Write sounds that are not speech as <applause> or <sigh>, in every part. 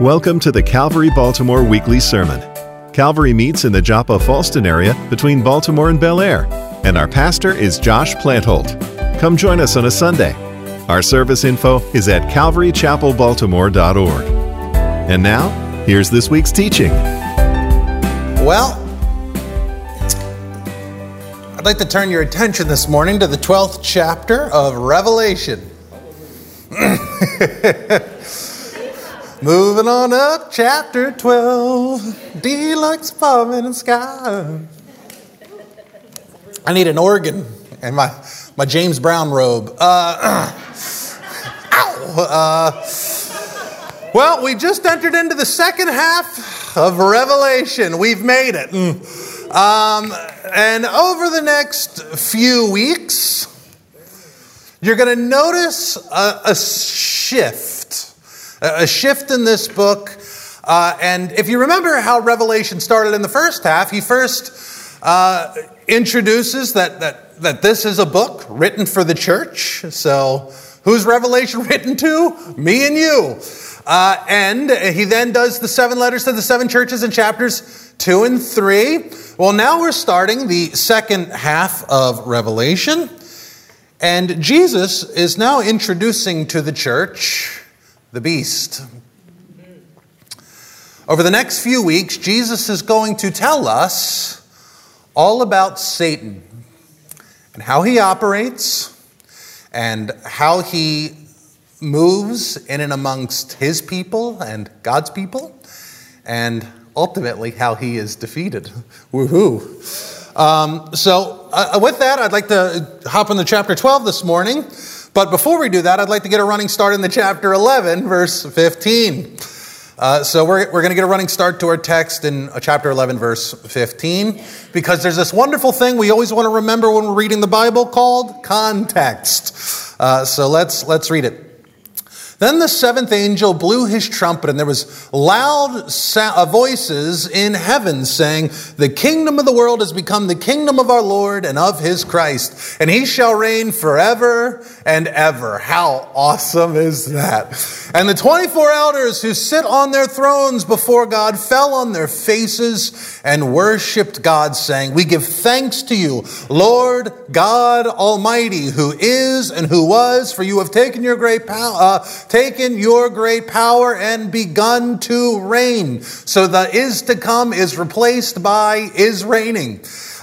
Welcome to the Calvary Baltimore Weekly Sermon. Calvary meets in the Joppa Fallston area between Baltimore and Bel Air, and our pastor is Josh Plantholt. Come join us on a Sunday. Our service info is at calvarychapelbaltimore.org. And now, here's this week's teaching. Well, I'd like to turn your attention this morning to the 12th chapter of Revelation. <laughs> Moving on up, chapter 12, deluxe apartment in sky. I need an organ and my, my James Brown robe. Uh, <clears throat> ow, uh, well, we just entered into the second half of Revelation. We've made it. Um, and over the next few weeks, you're going to notice a, a shift a shift in this book. Uh, and if you remember how Revelation started in the first half, he first uh, introduces that, that, that this is a book written for the church. So, who's Revelation <laughs> written to? Me and you. Uh, and he then does the seven letters to the seven churches in chapters two and three. Well, now we're starting the second half of Revelation. And Jesus is now introducing to the church the beast. Over the next few weeks, Jesus is going to tell us all about Satan and how he operates and how he moves in and amongst his people and God's people, and ultimately how he is defeated. <laughs> Woohoo. Um, so, uh, with that, I'd like to hop into chapter 12 this morning. But before we do that, I'd like to get a running start in the chapter 11, verse 15. Uh, so we're, we're going to get a running start to our text in uh, chapter 11, verse 15, because there's this wonderful thing we always want to remember when we're reading the Bible called context. Uh, so let's, let's read it. Then the seventh angel blew his trumpet, and there was loud uh, voices in heaven saying, The kingdom of the world has become the kingdom of our Lord and of his Christ, and he shall reign forever and ever. How awesome is that? And the 24 elders who sit on their thrones before God fell on their faces and worshiped God, saying, We give thanks to you, Lord God Almighty, who is and who was, for you have taken your great power. Uh, taken your great power and begun to reign. So the is to come is replaced by is reigning.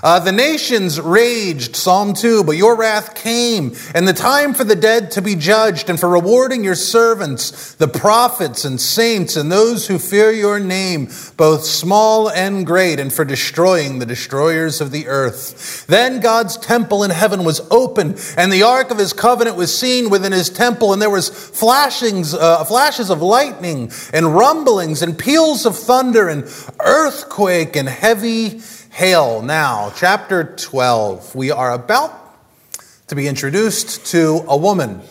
Uh, the nations raged, Psalm 2, but your wrath came, and the time for the dead to be judged, and for rewarding your servants, the prophets and saints, and those who fear your name, both small and great, and for destroying the destroyers of the earth. Then God's temple in heaven was open, and the ark of his covenant was seen within his temple, and there was flashings, uh, flashes of lightning, and rumblings, and peals of thunder, and earthquake, and heavy hail. Now, chapter 12, we are about to be introduced to a woman.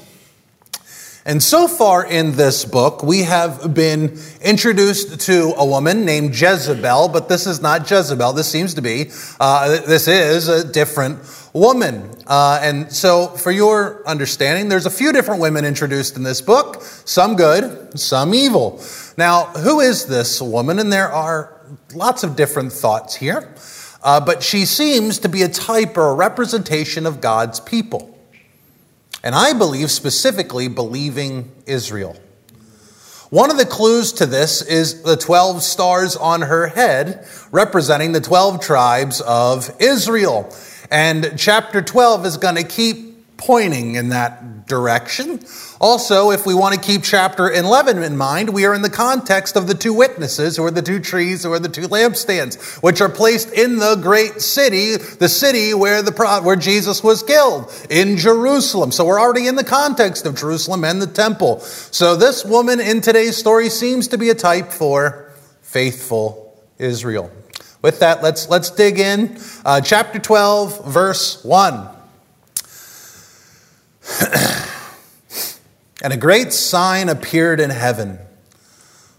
And so far in this book, we have been introduced to a woman named Jezebel, but this is not Jezebel. This seems to be, uh, this is a different woman. Uh, and so, for your understanding, there's a few different women introduced in this book, some good, some evil. Now, who is this woman? And there are lots of different thoughts here uh, but she seems to be a type or a representation of God's people. And I believe specifically believing Israel. One of the clues to this is the 12 stars on her head, representing the 12 tribes of Israel. And chapter 12 is going to keep pointing in that direction. Also, if we want to keep chapter 11 in mind, we are in the context of the two witnesses, or the two trees, or the two lampstands, which are placed in the great city, the city where, the, where Jesus was killed, in Jerusalem. So we're already in the context of Jerusalem and the temple. So this woman in today's story seems to be a type for faithful Israel. With that, let's, let's dig in. Uh, chapter 12, verse 1. <clears throat> And a great sign appeared in heaven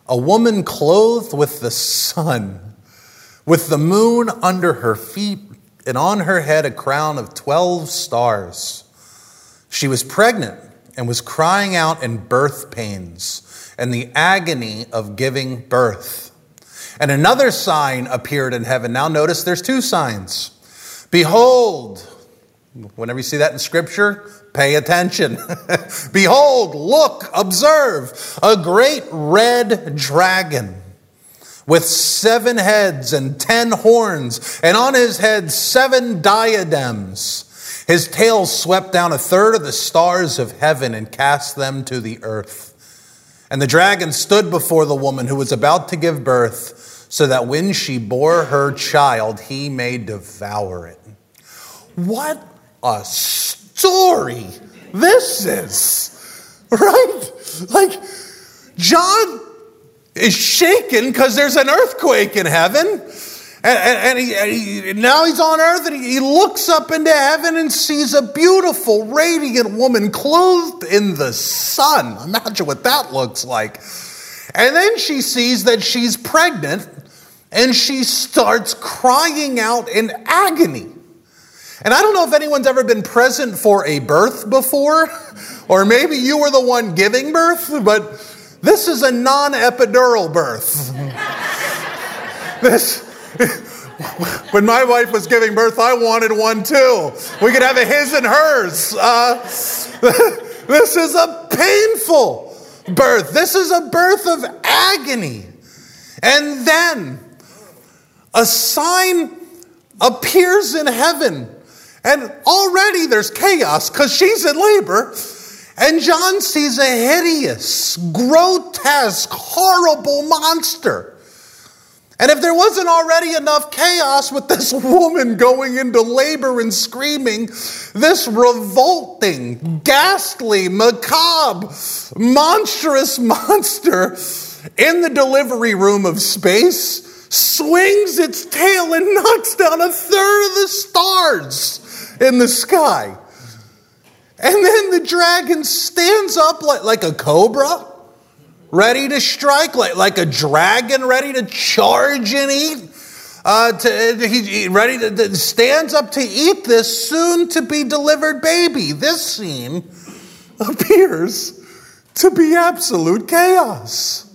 a woman clothed with the sun, with the moon under her feet, and on her head a crown of 12 stars. She was pregnant and was crying out in birth pains and the agony of giving birth. And another sign appeared in heaven. Now, notice there's two signs. Behold, whenever you see that in Scripture, pay attention. <laughs> Behold, look, observe, a great red dragon with seven heads and ten horns, and on his head seven diadems. His tail swept down a third of the stars of heaven and cast them to the earth. And the dragon stood before the woman who was about to give birth, so that when she bore her child, he may devour it. What a story this is, right? Like, John is shaken because there's an earthquake in heaven. And, and, he, and he, now he's on earth and he looks up into heaven and sees a beautiful, radiant woman clothed in the sun. Imagine what that looks like. And then she sees that she's pregnant and she starts crying out in agony. And I don't know if anyone's ever been present for a birth before, or maybe you were the one giving birth, but this is a non epidural birth. <laughs> this. <laughs> when my wife was giving birth, I wanted one too. We could have a his and hers. Uh, <laughs> this is a painful birth. This is a birth of agony. And then a sign appears in heaven. And already there's chaos because she's in labor. And John sees a hideous, grotesque, horrible monster. And if there wasn't already enough chaos with this <laughs> woman going into labor and screaming, this revolting, ghastly, macabre, monstrous <laughs> monster in the delivery room of space swings its tail and knocks down a third of the stars in the sky. And then the dragon stands up like, like a cobra, ready to strike, like, like a dragon ready to charge and eat. Uh, to, he, ready to, to stands up to eat this soon to be delivered baby. This scene appears to be absolute chaos.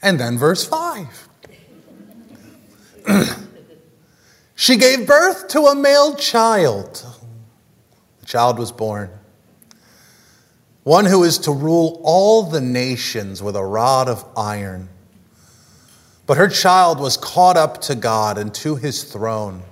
And then verse 5. <clears throat> She gave birth to a male child. The child was born. One who is to rule all the nations with a rod of iron. But her child was caught up to God and to his throne.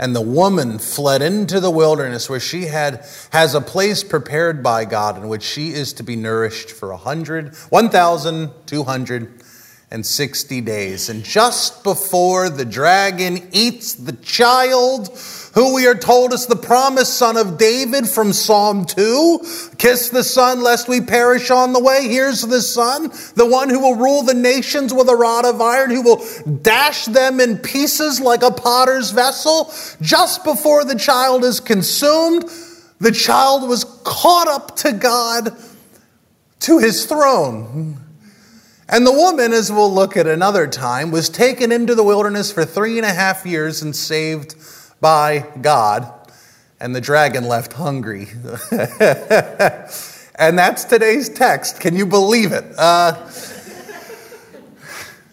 And the woman fled into the wilderness where she had, has a place prepared by God in which she is to be nourished for a hundred, one thousand, two hundred and sixty days. And just before the dragon eats the child, who we are told is the promised son of David from Psalm 2. Kiss the son lest we perish on the way. Here's the son, the one who will rule the nations with a rod of iron, who will dash them in pieces like a potter's vessel. Just before the child is consumed, the child was caught up to God, to his throne. And the woman, as we'll look at another time, was taken into the wilderness for three and a half years and saved by God, and the dragon left hungry. <laughs> and that's today's text. Can you believe it? Uh,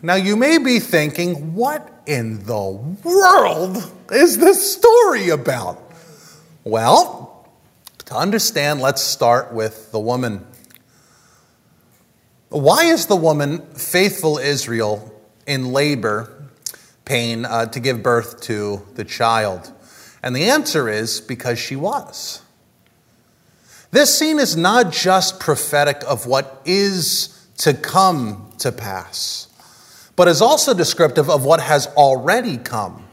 now, you may be thinking, what in the world is this story about? Well, to understand, let's start with the woman. Why is the woman, faithful Israel, in labor pain uh, to give birth to the child? And the answer is because she was. This scene is not just prophetic of what is to come to pass, but is also descriptive of what has already come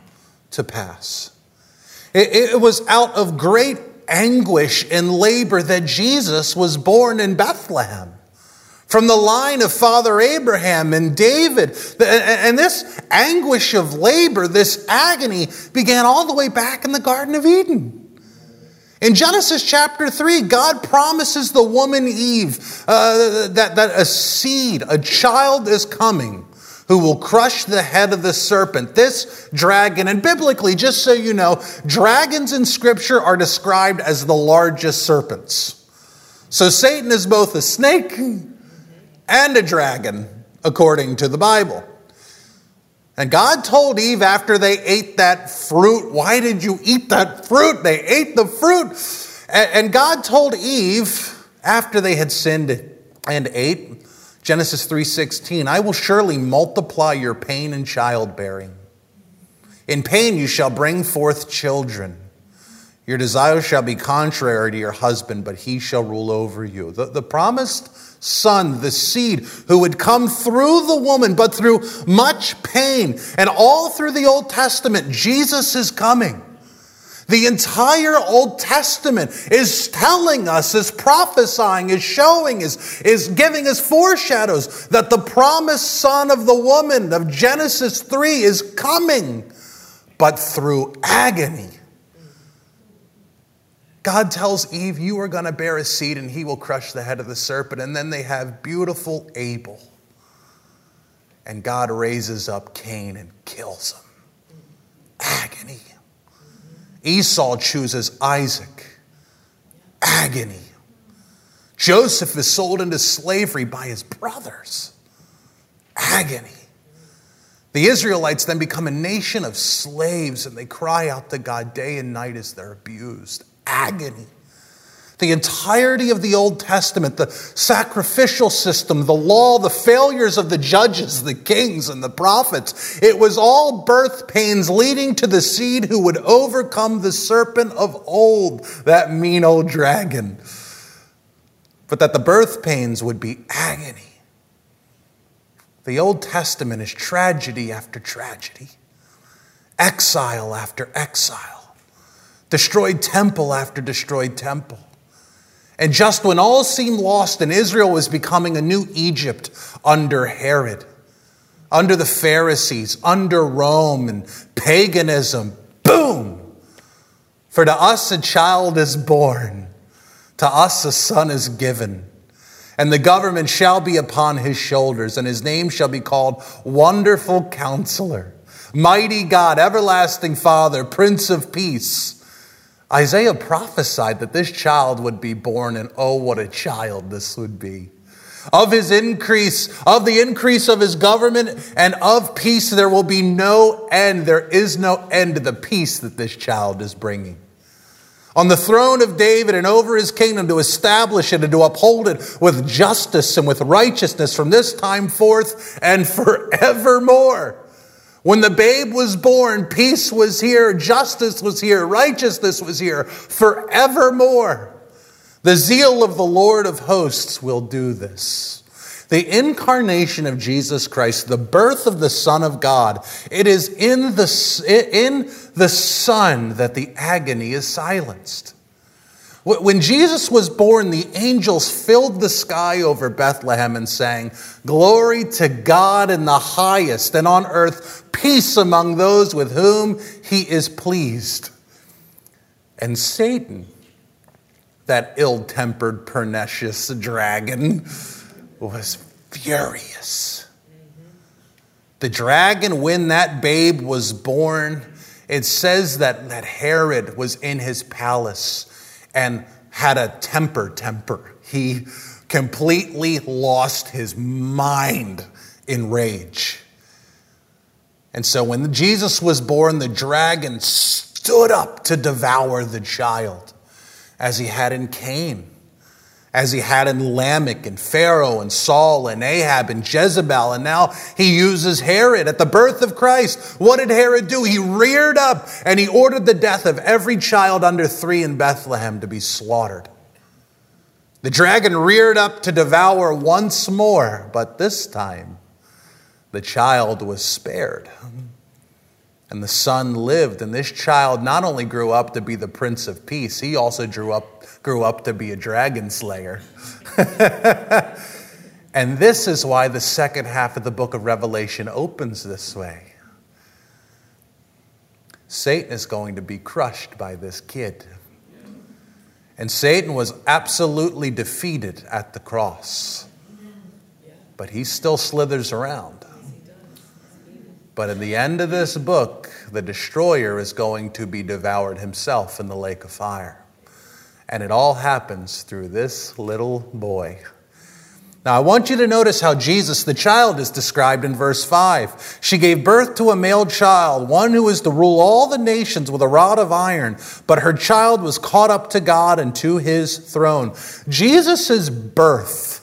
to pass. It, it was out of great anguish and labor that Jesus was born in Bethlehem from the line of Father Abraham and David. And this anguish of labor, this agony, began all the way back in the Garden of Eden. In Genesis chapter 3, God promises the woman Eve uh, that, that a seed, a child is coming who will crush the head of the serpent. This dragon, and biblically, just so you know, dragons in Scripture are described as the largest serpents. So Satan is both a snake and a dragon, according to the Bible. And God told Eve after they ate that fruit, Why did you eat that fruit? They ate the fruit. And God told Eve after they had sinned and ate, Genesis 3:16, I will surely multiply your pain in childbearing. In pain you shall bring forth children. Your desire shall be contrary to your husband, but he shall rule over you. The, the promised son, the seed, who would come through the woman, but through much pain. And all through the Old Testament, Jesus is coming. The entire Old Testament is telling us, is prophesying, is showing, is, is giving us foreshadows that the promised son of the woman of Genesis 3 is coming, but through agony God tells Eve, You are going to bear a seed and he will crush the head of the serpent. And then they have beautiful Abel. And God raises up Cain and kills him. Agony. Esau chooses Isaac. Agony. Joseph is sold into slavery by his brothers. Agony. The Israelites then become a nation of slaves and they cry out to God day and night as they're abused agony. The entirety of the Old Testament, the sacrificial system, the law, the failures of the judges, the kings, and the prophets, it was all birth pains leading to the seed who would overcome the serpent of old, that mean old dragon. But that the birth pains would be agony. The Old Testament is tragedy after tragedy, exile after exile destroyed temple after destroyed temple. And just when all seemed lost and Israel was becoming a new Egypt under Herod, under the Pharisees, under Rome and paganism, boom! For to us a child is born, to us a son is given. And the government shall be upon his shoulders, and his name shall be called Wonderful Counselor, Mighty God, Everlasting Father, Prince of Peace. Isaiah prophesied that this child would be born, and oh, what a child this would be. Of his increase, of the increase of his government and of peace, there will be no end. There is no end to the peace that this child is bringing. On the throne of David and over his kingdom to establish it and to uphold it with justice and with righteousness from this time forth and <laughs> forevermore. When the babe was born, peace was here, justice was here, righteousness was here forevermore. The zeal of the Lord of hosts will do this. The incarnation of Jesus Christ, the birth of the Son of God, it is in the, in the Son that the agony is silenced. When Jesus was born, the angels filled the sky over Bethlehem and sang, Glory to God in the highest, and on earth peace among those with whom he is pleased. And Satan, that ill tempered, pernicious dragon, was furious. The dragon, when that babe was born, it says that, that Herod was in his palace and had a temper temper. He completely lost his mind in rage. And so when Jesus was born, the dragon stood up to devour the child, as he had in Cain, as he had in Lamech and Pharaoh and Saul and Ahab and Jezebel. And now he uses Herod at the birth of Christ. What did Herod do? He reared up and he ordered the death of every child under three in Bethlehem to be slaughtered. The dragon reared up to devour once more, but this time the child was spared. And the son lived, and this child not only grew up to be the Prince of Peace, he also grew up, grew up to be a dragon slayer. <laughs> and this is why the second half of the book of Revelation opens this way. Satan is going to be crushed by this kid. And Satan was absolutely defeated at the cross. But he still slithers around. But in the end of this book, the destroyer is going to be devoured himself in the lake of fire. And it all happens through this little boy. Now, I want you to notice how Jesus, the child, is described in verse 5. She gave birth to a male child, one who is to rule all the nations with a rod of iron, but her child was caught up to God and to his throne. Jesus' birth,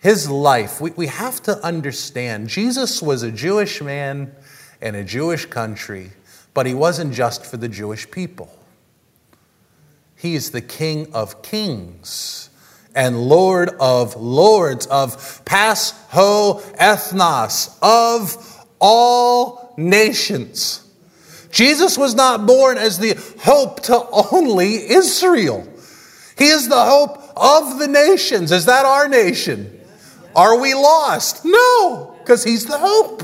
his life, we, we have to understand Jesus was a Jewish man in a Jewish country, but he wasn't just for the Jewish people. He is the King of kings and Lord of lords, of pas ho ethnos, of all nations. Jesus was not born as the hope to only Israel. He is the hope of the nations. Is that our nation? Are we lost? No, because He's the hope.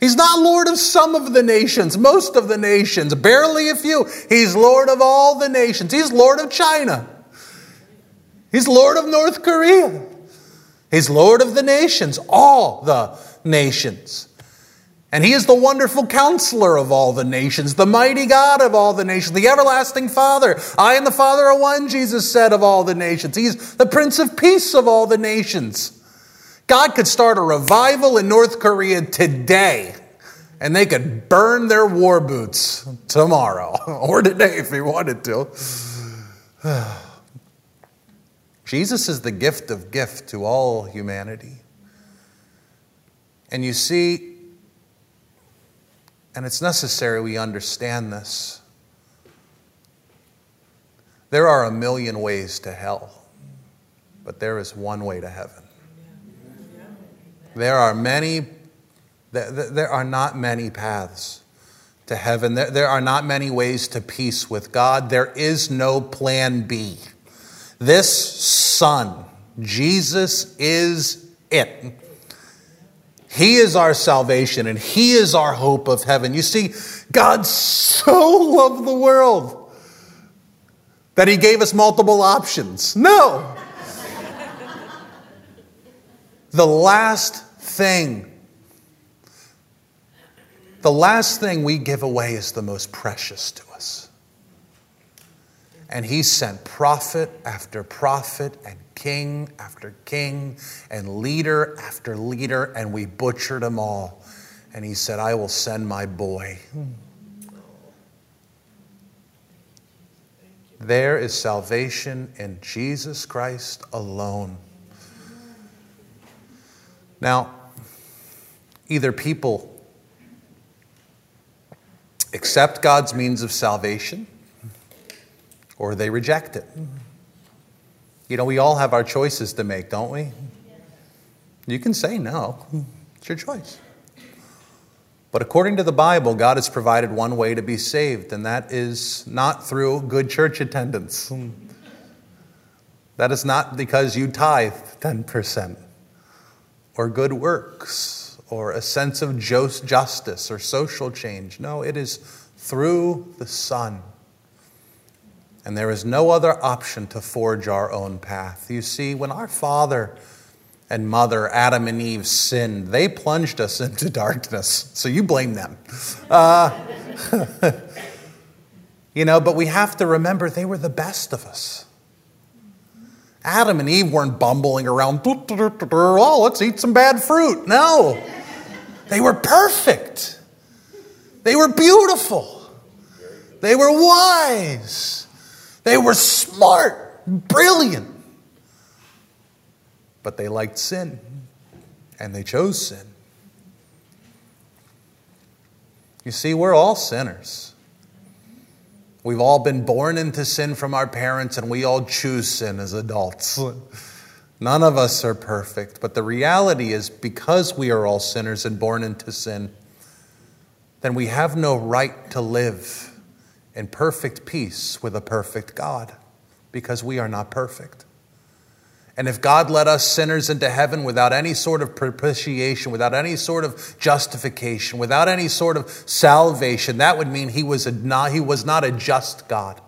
He's not Lord of some of the nations, most of the nations, barely a few. He's Lord of all the nations. He's Lord of China. He's Lord of North Korea. He's Lord of the nations, all the nations. And he is the wonderful counselor of all the nations, the mighty God of all the nations, the everlasting Father. I and the Father are one, Jesus said, of all the nations. He's the Prince of Peace of all the nations. God could start a revival in North Korea today, and they could burn their war boots tomorrow <laughs> or today if he wanted to. <sighs> Jesus is the gift of gift to all humanity. And you see, and it's necessary we understand this. There are a million ways to hell, but there is one way to heaven. There are many, there are not many paths to heaven. There are not many ways to peace with God. There is no plan B. This Son, Jesus, is it. He is our salvation and He is our hope of heaven. You see, God so loved the world that He gave us multiple options. No. the last thing, the last thing we give away is the most precious to us. And he sent prophet after prophet and king after king and leader after leader, and we butchered them all. And he said, I will send my boy. There is salvation in Jesus Christ alone. Now, either people accept God's means of salvation or they reject it. You know, we all have our choices to make, don't we? You can say no, it's your choice. But according to the Bible, God has provided one way to be saved, and that is not through good church attendance. That is not because you tithe 10% or good works or a sense of justice or social change. No, it is through the Son and there is no other option to forge our own path. You see, when our father and mother, Adam and Eve, sinned, they plunged us into <laughs> darkness. So you blame them. Uh, <laughs> you know, but we have to remember they were the best of us. Adam and Eve weren't bumbling around, oh, let's eat some bad fruit. No, they were perfect. They were beautiful. They were wise. They were smart, brilliant. But they liked sin, and they chose sin. You see, we're all sinners. We've all been born into sin from our parents, and we all choose sin as adults. None of us are perfect, but the reality is because we are all sinners and born into sin, then we have no right to live in perfect peace with a perfect God because we are not perfect. And if God let us sinners into heaven without any sort of propitiation, without any sort of justification, without any sort of salvation, that would mean he was, a, not, he was not a just God.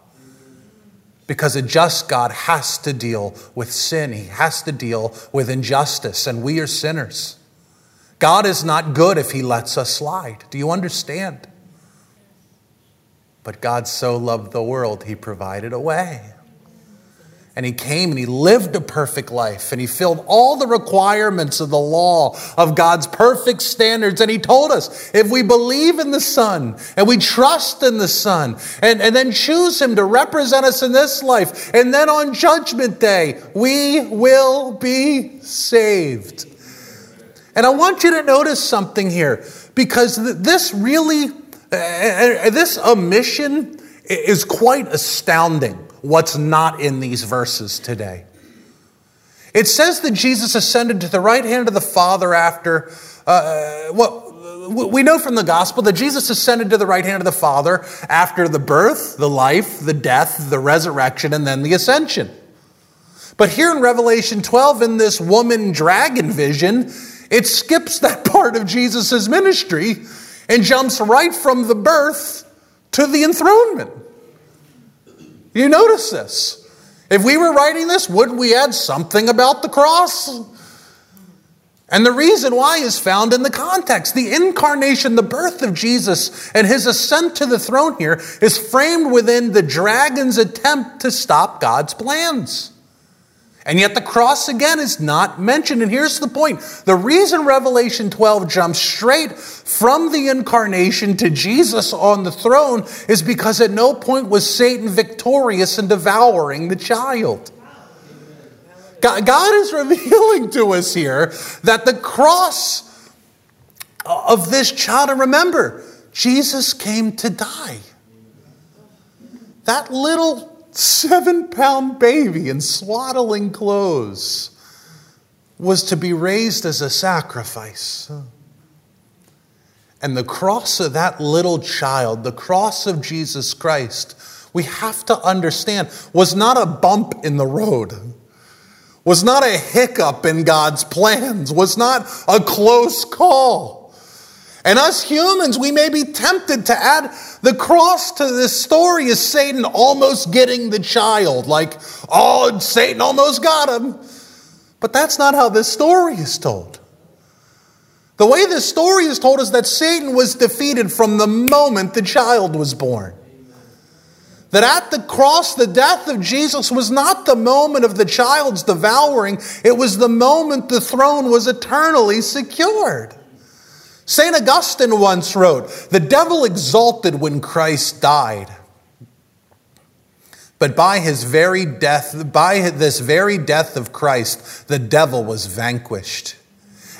Because a just God has to deal with sin, he has to deal with injustice, and we are sinners. God is not good if he lets us slide. Do you understand? But God so loved the world, he provided a way. And he came and he lived a perfect life and he filled all the requirements of the law of God's perfect standards. And he told us if we believe in the Son and we trust in the Son and, and then choose him to represent us in this life, and then on Judgment Day, we will be saved. And I want you to notice something here because this really, uh, this omission is quite astounding what's not in these verses today. It says that Jesus ascended to the right hand of the Father after, uh, well, we know from the gospel that Jesus ascended to the right hand of the Father after the birth, the life, the death, the resurrection, and then the ascension. But here in Revelation 12, in this woman dragon vision, it skips that <laughs> part of Jesus' ministry and jumps right from the birth to the enthronement. You notice this. If we were writing this, wouldn't we add something about the cross? And the reason why is found in the context. The incarnation, the birth of Jesus, and his ascent to the throne here is framed within the dragon's attempt to stop God's plans. And yet the cross again is not mentioned. And here's the point the reason Revelation 12 jumps straight from the incarnation to Jesus on the throne is because at no point was Satan victorious in devouring the child. God is revealing to us here that the cross of this child, and remember, Jesus came to die. That little seven pound baby in swaddling clothes was to be raised as a sacrifice. And the cross of that little child, the cross of Jesus Christ, we have to understand, was not a bump in the road, was not a hiccup in God's plans, was not a close call. And us humans, we may be tempted to add the cross to this story as Satan almost getting the child. Like, oh, Satan almost got him. But that's not how this story is told. The way this story is told is that Satan was defeated from the moment the child was born. That at the cross, the death of Jesus was not the moment of the child's devouring, it was the moment the throne was eternally secured. St. Augustine once wrote The devil exulted when Christ died. But by his very death, by this very death of Christ, the devil was vanquished,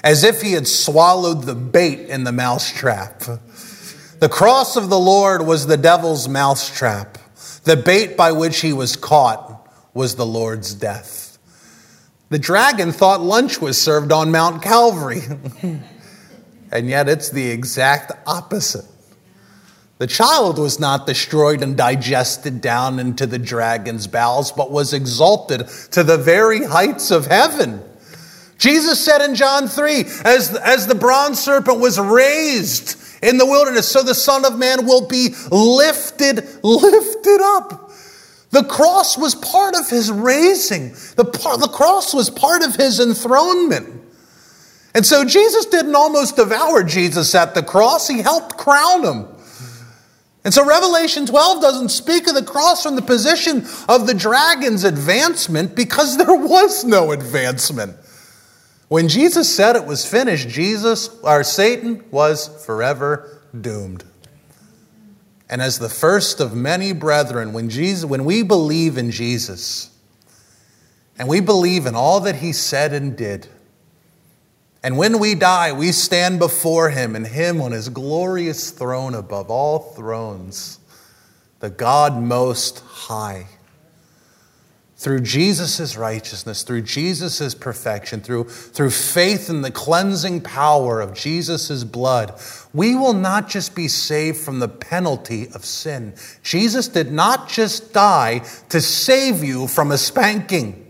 as if he had swallowed the bait in the mousetrap. The cross of the Lord was the devil's mousetrap. The bait by which he was caught was the Lord's death. The dragon thought lunch was served on Mount Calvary. <laughs> and yet it's the exact opposite. The child was not destroyed and digested down into the dragon's bowels, but was exalted to the very heights of heaven. Jesus said in John 3 as, as the bronze serpent was raised in the wilderness, so the Son of Man will be lifted, lifted up. The cross was part of his raising, the, the cross was part of his enthronement. And so Jesus didn't almost devour Jesus at the cross, he helped crown him. And so Revelation 12 doesn't speak of the cross from the position of the dragon's advancement because <laughs> there was no advancement. When Jesus said it was finished, Jesus or Satan was forever doomed. And as the first of many brethren, when Jesus when we believe in Jesus and we believe in all that he said and did, and when we die, we stand before him and him on his glorious throne above all thrones, the God most high. Through Jesus' righteousness, through Jesus' perfection, through, through faith in the cleansing power of Jesus' blood, we will not just be saved from the penalty of sin. Jesus did not just die to save you from a spanking.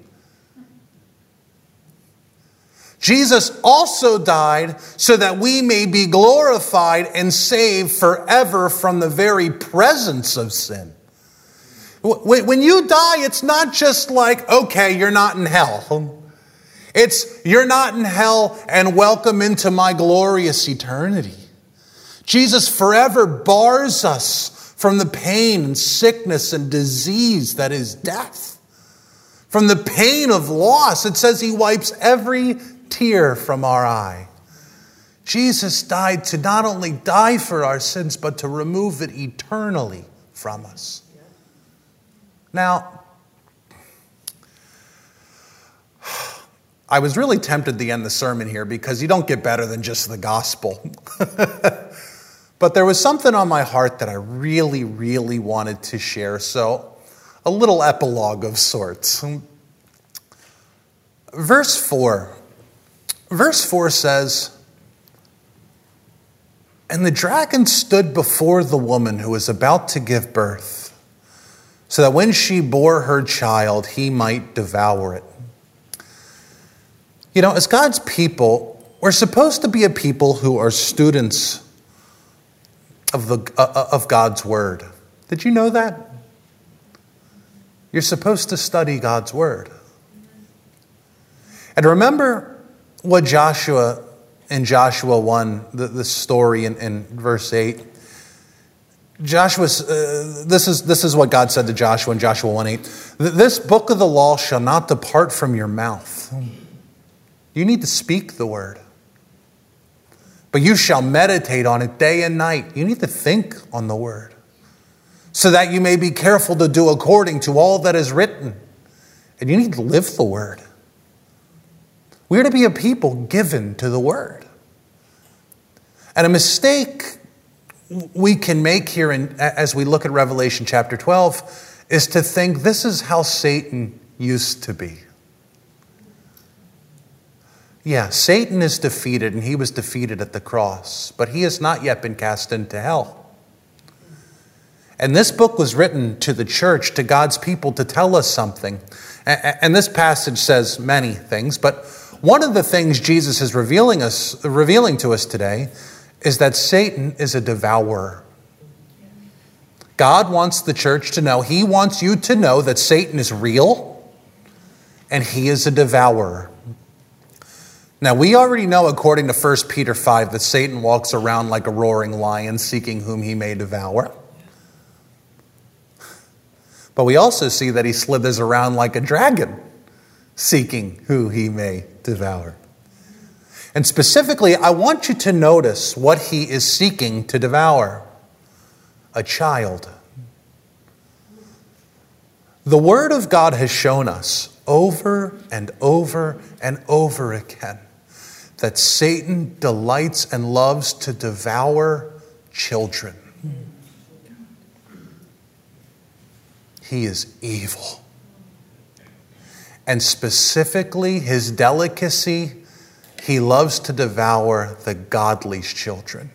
Jesus also died so that we may be glorified and saved forever from the very presence of sin. When you die, it's not just like, okay, you're not in hell. It's, you're not in hell and welcome into my glorious eternity. Jesus forever bars us from the pain and sickness and disease that is death. from the pain of loss. It says he wipes every tear from our eye. Jesus died to not only die for our sins, but to remove it eternally from us. Now, I was really tempted to end the sermon here because you don't get better than just the gospel. <laughs> but there was something on my heart that I really, really wanted to share. So, a little epilogue of sorts. Verse 4. Verse 4 says, And the dragon stood before the woman who was about to give birth, so that when she bore her child, he might devour it. You know, as God's people, we're supposed to be a people who are students of, the, uh, of God's Word. Did you know that? You're supposed to study God's Word. And remember what Joshua in Joshua 1, the, the story in, in verse 8. Joshua, uh, this, is, this is what God said to Joshua in Joshua 1 8. This book of the law shall not depart from your mouth you need to speak the word. But you shall meditate on it day and night. You need to think on the word so that you may be careful to do according to all that is written. And you need to live the word. We're to be a people given to the word. And a mistake we can make here in, as we look at Revelation chapter 12 is to think this is how Satan used to be. Yeah, Satan is defeated, and he was defeated at the cross, but he has not yet been cast into hell. And this book was written to the church, to God's people, to tell us something. And this passage says many things, but one of the things Jesus is revealing, us, revealing to us today is that Satan is a devourer. God wants the church to know, He wants you to know that Satan is real and He is a devourer. Now, we already know, according to 1 Peter 5, that Satan walks around like a roaring lion, seeking whom he may devour. But we also see that he slithers around like a dragon, seeking who he may devour. And specifically, I want you to notice what he is seeking to devour a child. The Word of God has shown us over and over and over again that Satan delights and loves to devour children. He is evil. And specifically, his delicacy, he loves to devour the godly's children.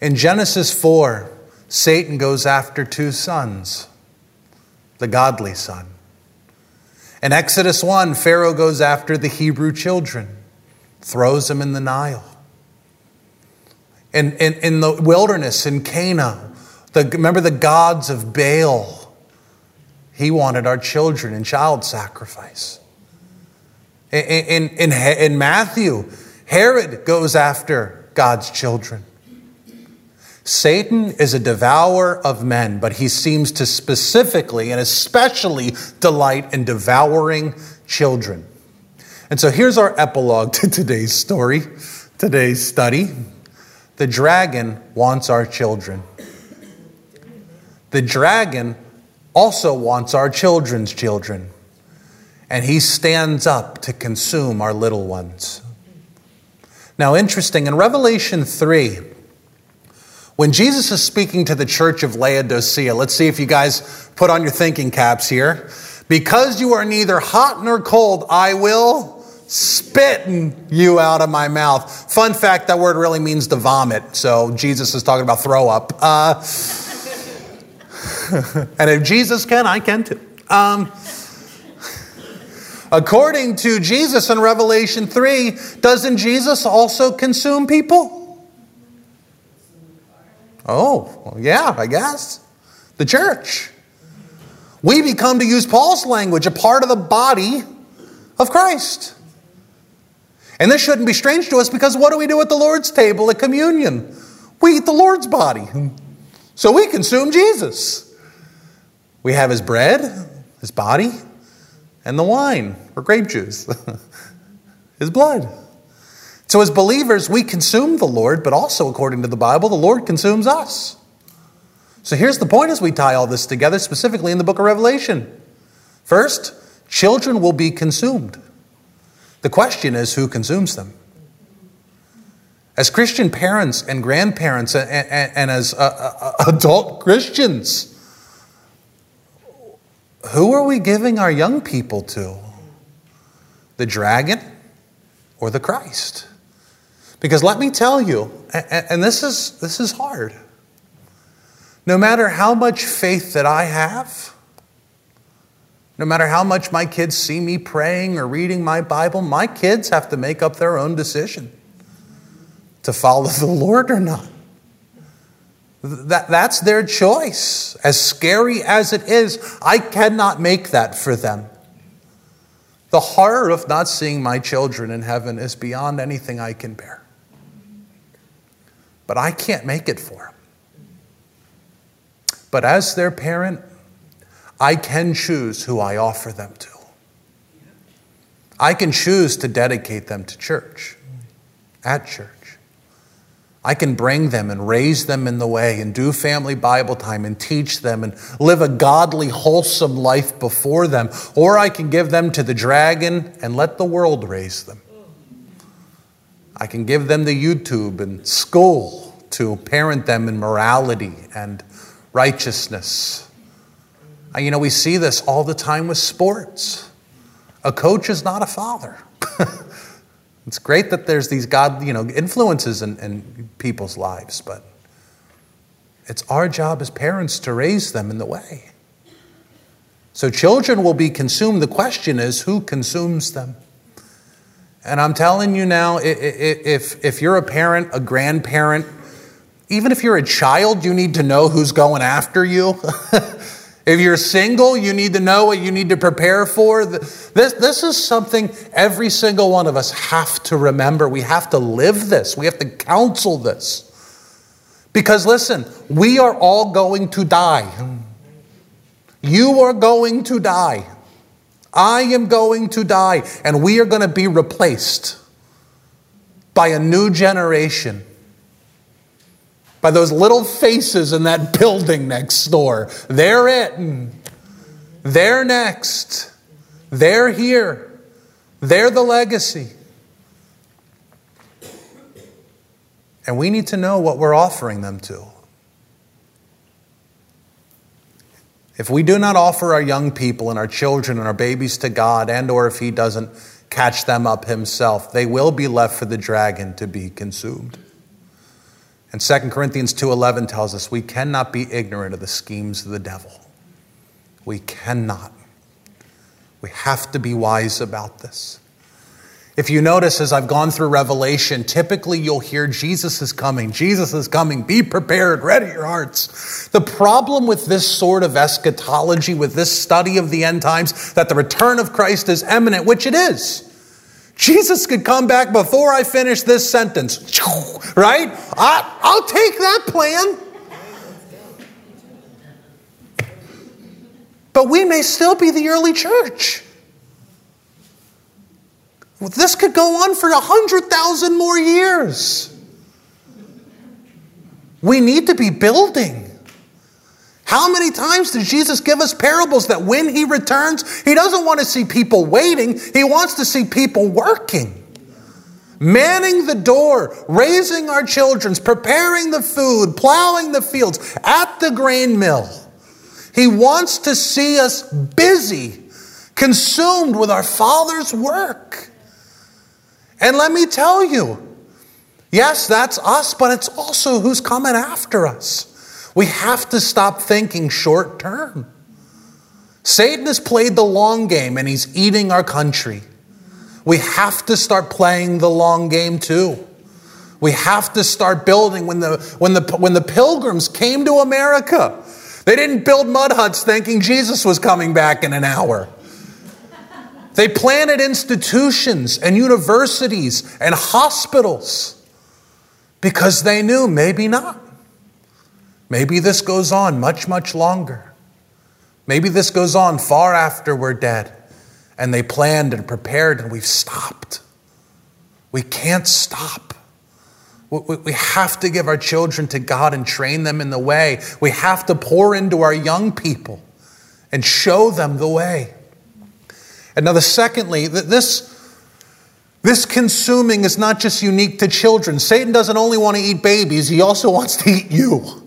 In Genesis 4, Satan goes after two sons, the godly son. In Exodus 1, Pharaoh goes after the Hebrew children throws them in the Nile. In, in, in the wilderness in Canaan, the, remember the gods of Baal? He wanted our children in child sacrifice. In, in, in, Matthew, Herod goes after God's children. Satan is a devourer of men, but he seems to specifically and especially delight in devouring children. And so here's our epilogue to today's story, today's study. The dragon wants our children. The dragon also wants our children's children. And he stands up to consume our little ones. Now, interesting, in Revelation 3, when Jesus is speaking to the church of Laodicea, let's see if you guys put on your thinking caps here. Because you are neither hot nor cold, I will spitting you out of my mouth. Fun fact that word really means to vomit. So Jesus is talking about throw up. Uh, <laughs> and if Jesus can, I can too. Um, according to Jesus in Revelation 3, doesn't Jesus also consume people? Oh, well, yeah, I guess. The church. We become, to use Paul's language, a part of the body of Christ. And this shouldn't be strange to us because what do we do at the Lord's table at communion? We eat the Lord's body. So we consume Jesus. We have his bread, his body, and the wine, or grape juice, <laughs> his blood. So, as believers, we consume the Lord, but also, according to the Bible, the Lord consumes us. So, here's the point as we tie all this together, specifically in the book of Revelation. First, children will be consumed. The question is who consumes them? As Christian parents and grandparents and, and, and as uh, uh, adult Christians, who are we giving our young people to? The dragon or the Christ? Because let me tell you, and this is, this is hard. No matter how much faith that I have, no matter how much my kids see me praying or reading my Bible, my kids have to make up their own decision to follow the Lord or not. That, that's their choice. As scary as it is, I cannot make that for them. The horror of not seeing my children in heaven is beyond anything I can bear. But I can't make it for them. But as their parent, I can choose who I offer them to. I can choose to dedicate them to church, at church. I can bring them and raise them in the way and do family Bible time and teach them and live a godly, wholesome life before them. Or I can give them to the dragon and let the world raise them. I can give them the YouTube and school to parent them in morality and righteousness. You know, we see this all the time with sports. A coach is not a father. <laughs> It's great that there's these God, you know, influences in, in people's lives, but it's our job as parents to raise them in the way. So children will be consumed. The question is, who consumes them? And I'm telling you now, if, if you're a parent, a grandparent, even if you're a child, you need to know who's going after you. <laughs> If you're single, you need to know what you need to prepare for. This, this is something every single one of us have to remember. We have to live this, we have to counsel this. Because listen, we are all going to die. You are going to die. I am going to die. And we are going to be replaced by a new generation by those little faces in that building next door. They're it. They're next. They're here. They're the legacy. And we need to know what we're offering them to. If we do not offer our young people and our children and our babies to God and or if he doesn't catch them up himself, they will be left for the dragon to be consumed. And 2 Corinthians 2:11 tells us we cannot be ignorant of the schemes of the devil. We cannot. We have to be wise about this. If you notice as I've gone through Revelation, typically you'll hear Jesus is coming, Jesus is coming, be prepared, ready your hearts. The problem with this sort of eschatology, with this study of the end times, that the return of Christ is imminent, which it is. Jesus could come back before I finish this sentence, right? I, I'll take that plan. But we may still be the early church. This could go on for a 100,000 more years. We need to be building. How many times does Jesus give us parables that when he returns, he doesn't want to see people waiting, he wants to see people working? Manning the door, raising our children, preparing the food, plowing the fields, at the grain mill. He wants to see us busy, consumed with our Father's work. And let me tell you, yes, that's us, but it's also who's coming after us. We have to stop thinking short term. Satan has played the long game and he's eating our country. We have to start playing the long game too. We have to start building. When the, when, the, when the pilgrims came to America, they didn't build mud huts thinking Jesus was coming back in an hour. They planted institutions and universities and hospitals because they knew maybe not. Maybe this goes on much, much longer. Maybe this goes on far after we're dead. and they planned and prepared, and we've stopped. We can't stop. We have to give our children to God and train them in the way. We have to pour into our young people and show them the way. And now, the secondly, this, this consuming is not just unique to children. Satan doesn't only want to eat babies, he also wants to eat you.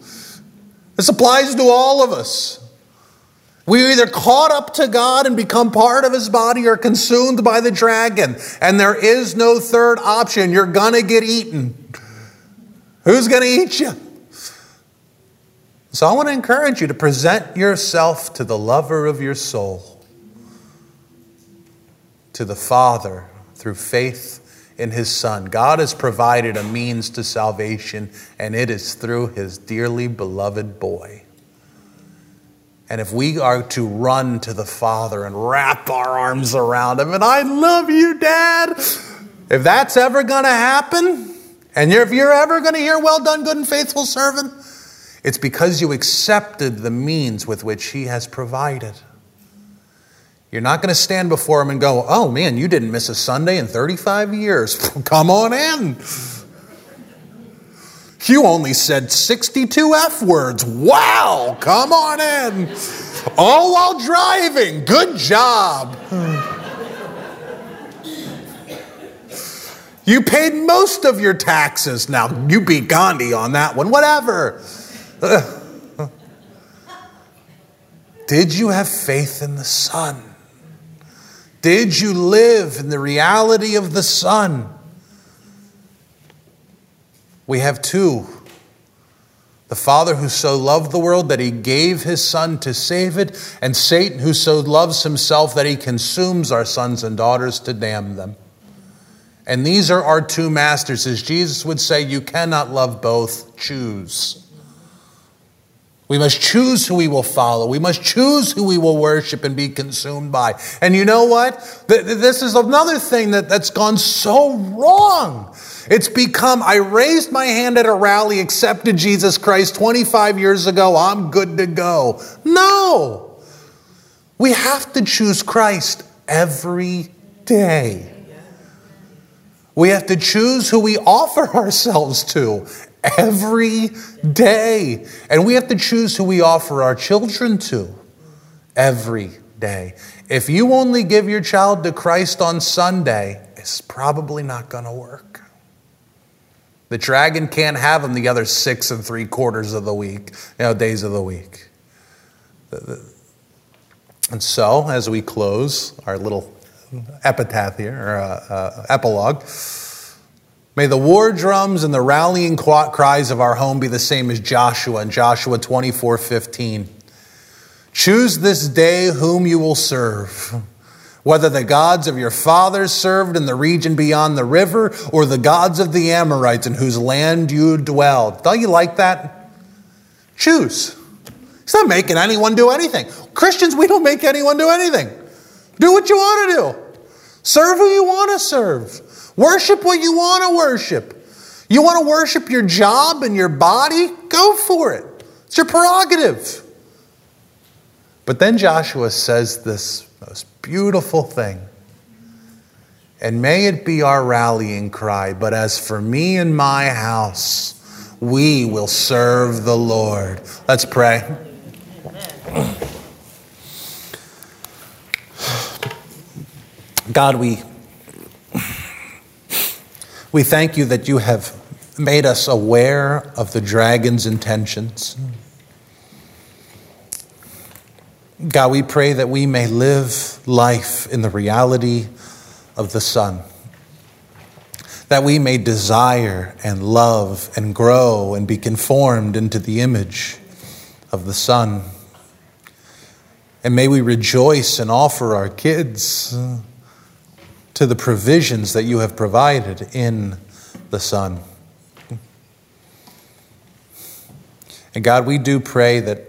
This applies to all of us. We're either caught up to God and become part of his body or consumed by the dragon. And there is no third option. You're going to get eaten. Who's going to eat you? So I want to encourage you to present yourself to the lover of your soul, to the Father through faith in his Son. God has provided a means to salvation, and it is through his dearly beloved boy. And if we are to run to the Father and wrap our arms around Him, and I love you, Dad, if that's ever going to happen, and if you're ever going to hear, well done, good and faithful servant, it's because you accepted the means with which He has provided. You're not going to stand before Him and go, oh man, you didn't miss a Sunday in 35 years. <laughs> Come on in. You only said 62 F words. Wow, come on in. All while driving. Good job. You paid most of your taxes. Now, you beat Gandhi on that one, whatever. <laughs> Did you have faith in the Son? Did you live in the reality of the Son? We have two the Father who so loved the world that he gave his Son to save it, and Satan who so loves himself that he consumes our sons and daughters to damn them. And these are our two masters. As Jesus would say, you cannot love both, choose. We must choose who we will follow. We must choose who we will worship and be consumed by. And you know what? This is another thing that, that's gone so wrong. It's become, I raised my hand at a rally, accepted Jesus Christ 25 years ago, I'm good to go. No. We have to choose Christ every day. We have to choose who we offer <laughs> ourselves to every day. And we have to choose who we offer our children to every day. If you only give your child to Christ on Sunday, it's probably not going to work. The dragon can't have them the other six and three quarters of the week, you know, days of the week. And so, as we close our little epitaph here, or uh, uh, epilogue, May the war drums and the rallying cries of our home be the same as Joshua in Joshua 24 15. Choose this day whom you will serve, whether the gods of your fathers served in the region beyond the river or the gods of the Amorites in whose land you dwell. Don't you like that? Choose. He's not making anyone do anything. Christians, we don't make anyone do anything. Do what you want to do, serve who you want to serve. Worship what you want to worship. You want to worship your job and your body? Go for it. It's your prerogative. But then Joshua says this most beautiful thing. And may it be our rallying cry, but as for me and my house, we will serve the Lord. Let's pray. God, we we thank you that you have made us aware of the dragon's intentions. God, we pray that we may live life in the reality of the Son, that we may desire and love and grow and be conformed into the image of the Son. And may we rejoice and offer our kids to the provisions that you have provided in the Son. And God, we do pray that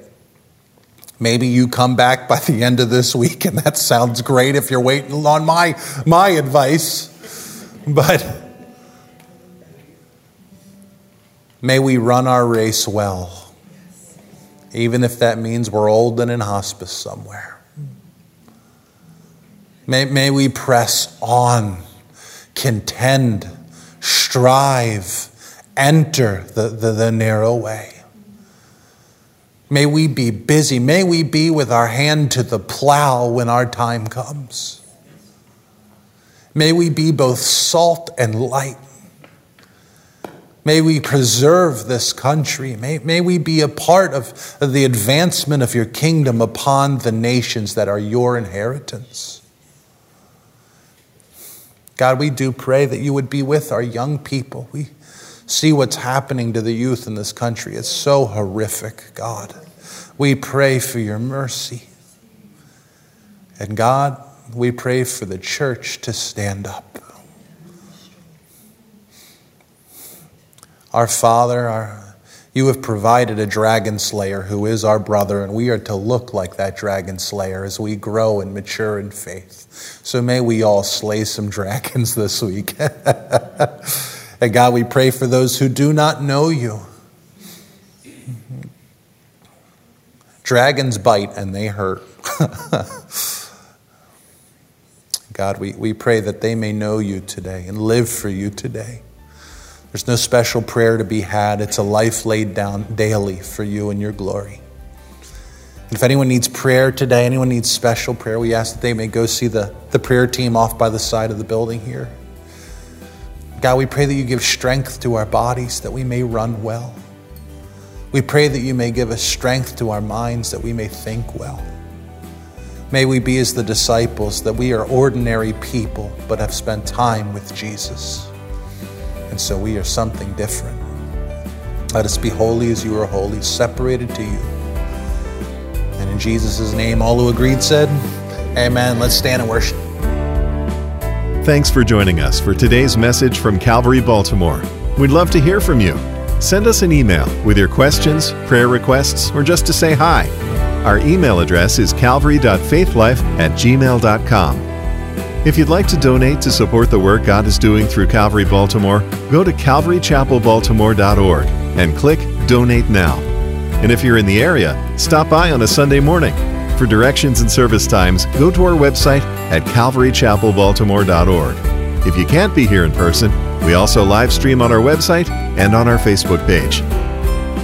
maybe you come back by the end of this week, and that sounds great if you're waiting on my, my advice. But may we run our race well, even if that means we're old and in hospice somewhere. May, may we press on, contend, strive, enter the, the, the narrow way. May we be busy. May we be with our hand to the plow when our time comes. May we be both salt and light. May we preserve this country. May, may we be a part of, of the advancement of your kingdom upon the nations that are your inheritance. God, we do pray that you would be with our young people. We see what's happening to the youth in this country. It's so horrific, God. We pray for your mercy. And God, we pray for the church to stand up. Our Father, our, you have provided a dragon slayer who is our brother, and we are to look like that dragon slayer as we grow and mature in faith. So may we all slay some <laughs> dragons this week. <laughs> and God, we pray for those who do not know you. Dragons bite and they hurt. <laughs> God, we, we pray that they may know you today and live for you today. There's no special prayer to be had. It's a life laid down daily for you and your glory. If anyone needs prayer today, anyone needs special prayer, we ask that they may go see the, the prayer team off by the side of the building here. God, we pray that you give strength to our bodies that we may run well. We pray that you may give us strength to our minds that we may think well. May we be as the disciples, that we are ordinary people but have spent time with Jesus. And so we are something different. Let us be holy as you are holy, separated to you. And in Jesus' name, all who agreed said, Amen. Let's stand and worship. Thanks for joining us for today's message from Calvary Baltimore. We'd love to hear from you. Send us an email with your questions, prayer requests, or just to say hi. Our email address is calvary.faithlife at gmail.com. If you'd like to donate to support the work God is doing through Calvary Baltimore, go to calvarychapelbaltimore.org and click Donate Now. And if you're in the area, stop by on a Sunday morning. For directions and service times, go to our website at calvarychapelbaltimore.org. If you can't be here in person, we also live stream on our website and on our Facebook page.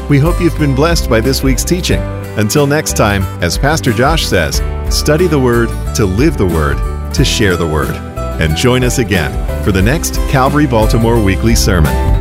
We hope you've been blessed by this week's teaching. Until next time, as Pastor Josh says, study the Word to live the Word to share the word. And join us again for the next Calvary Baltimore Weekly Sermon.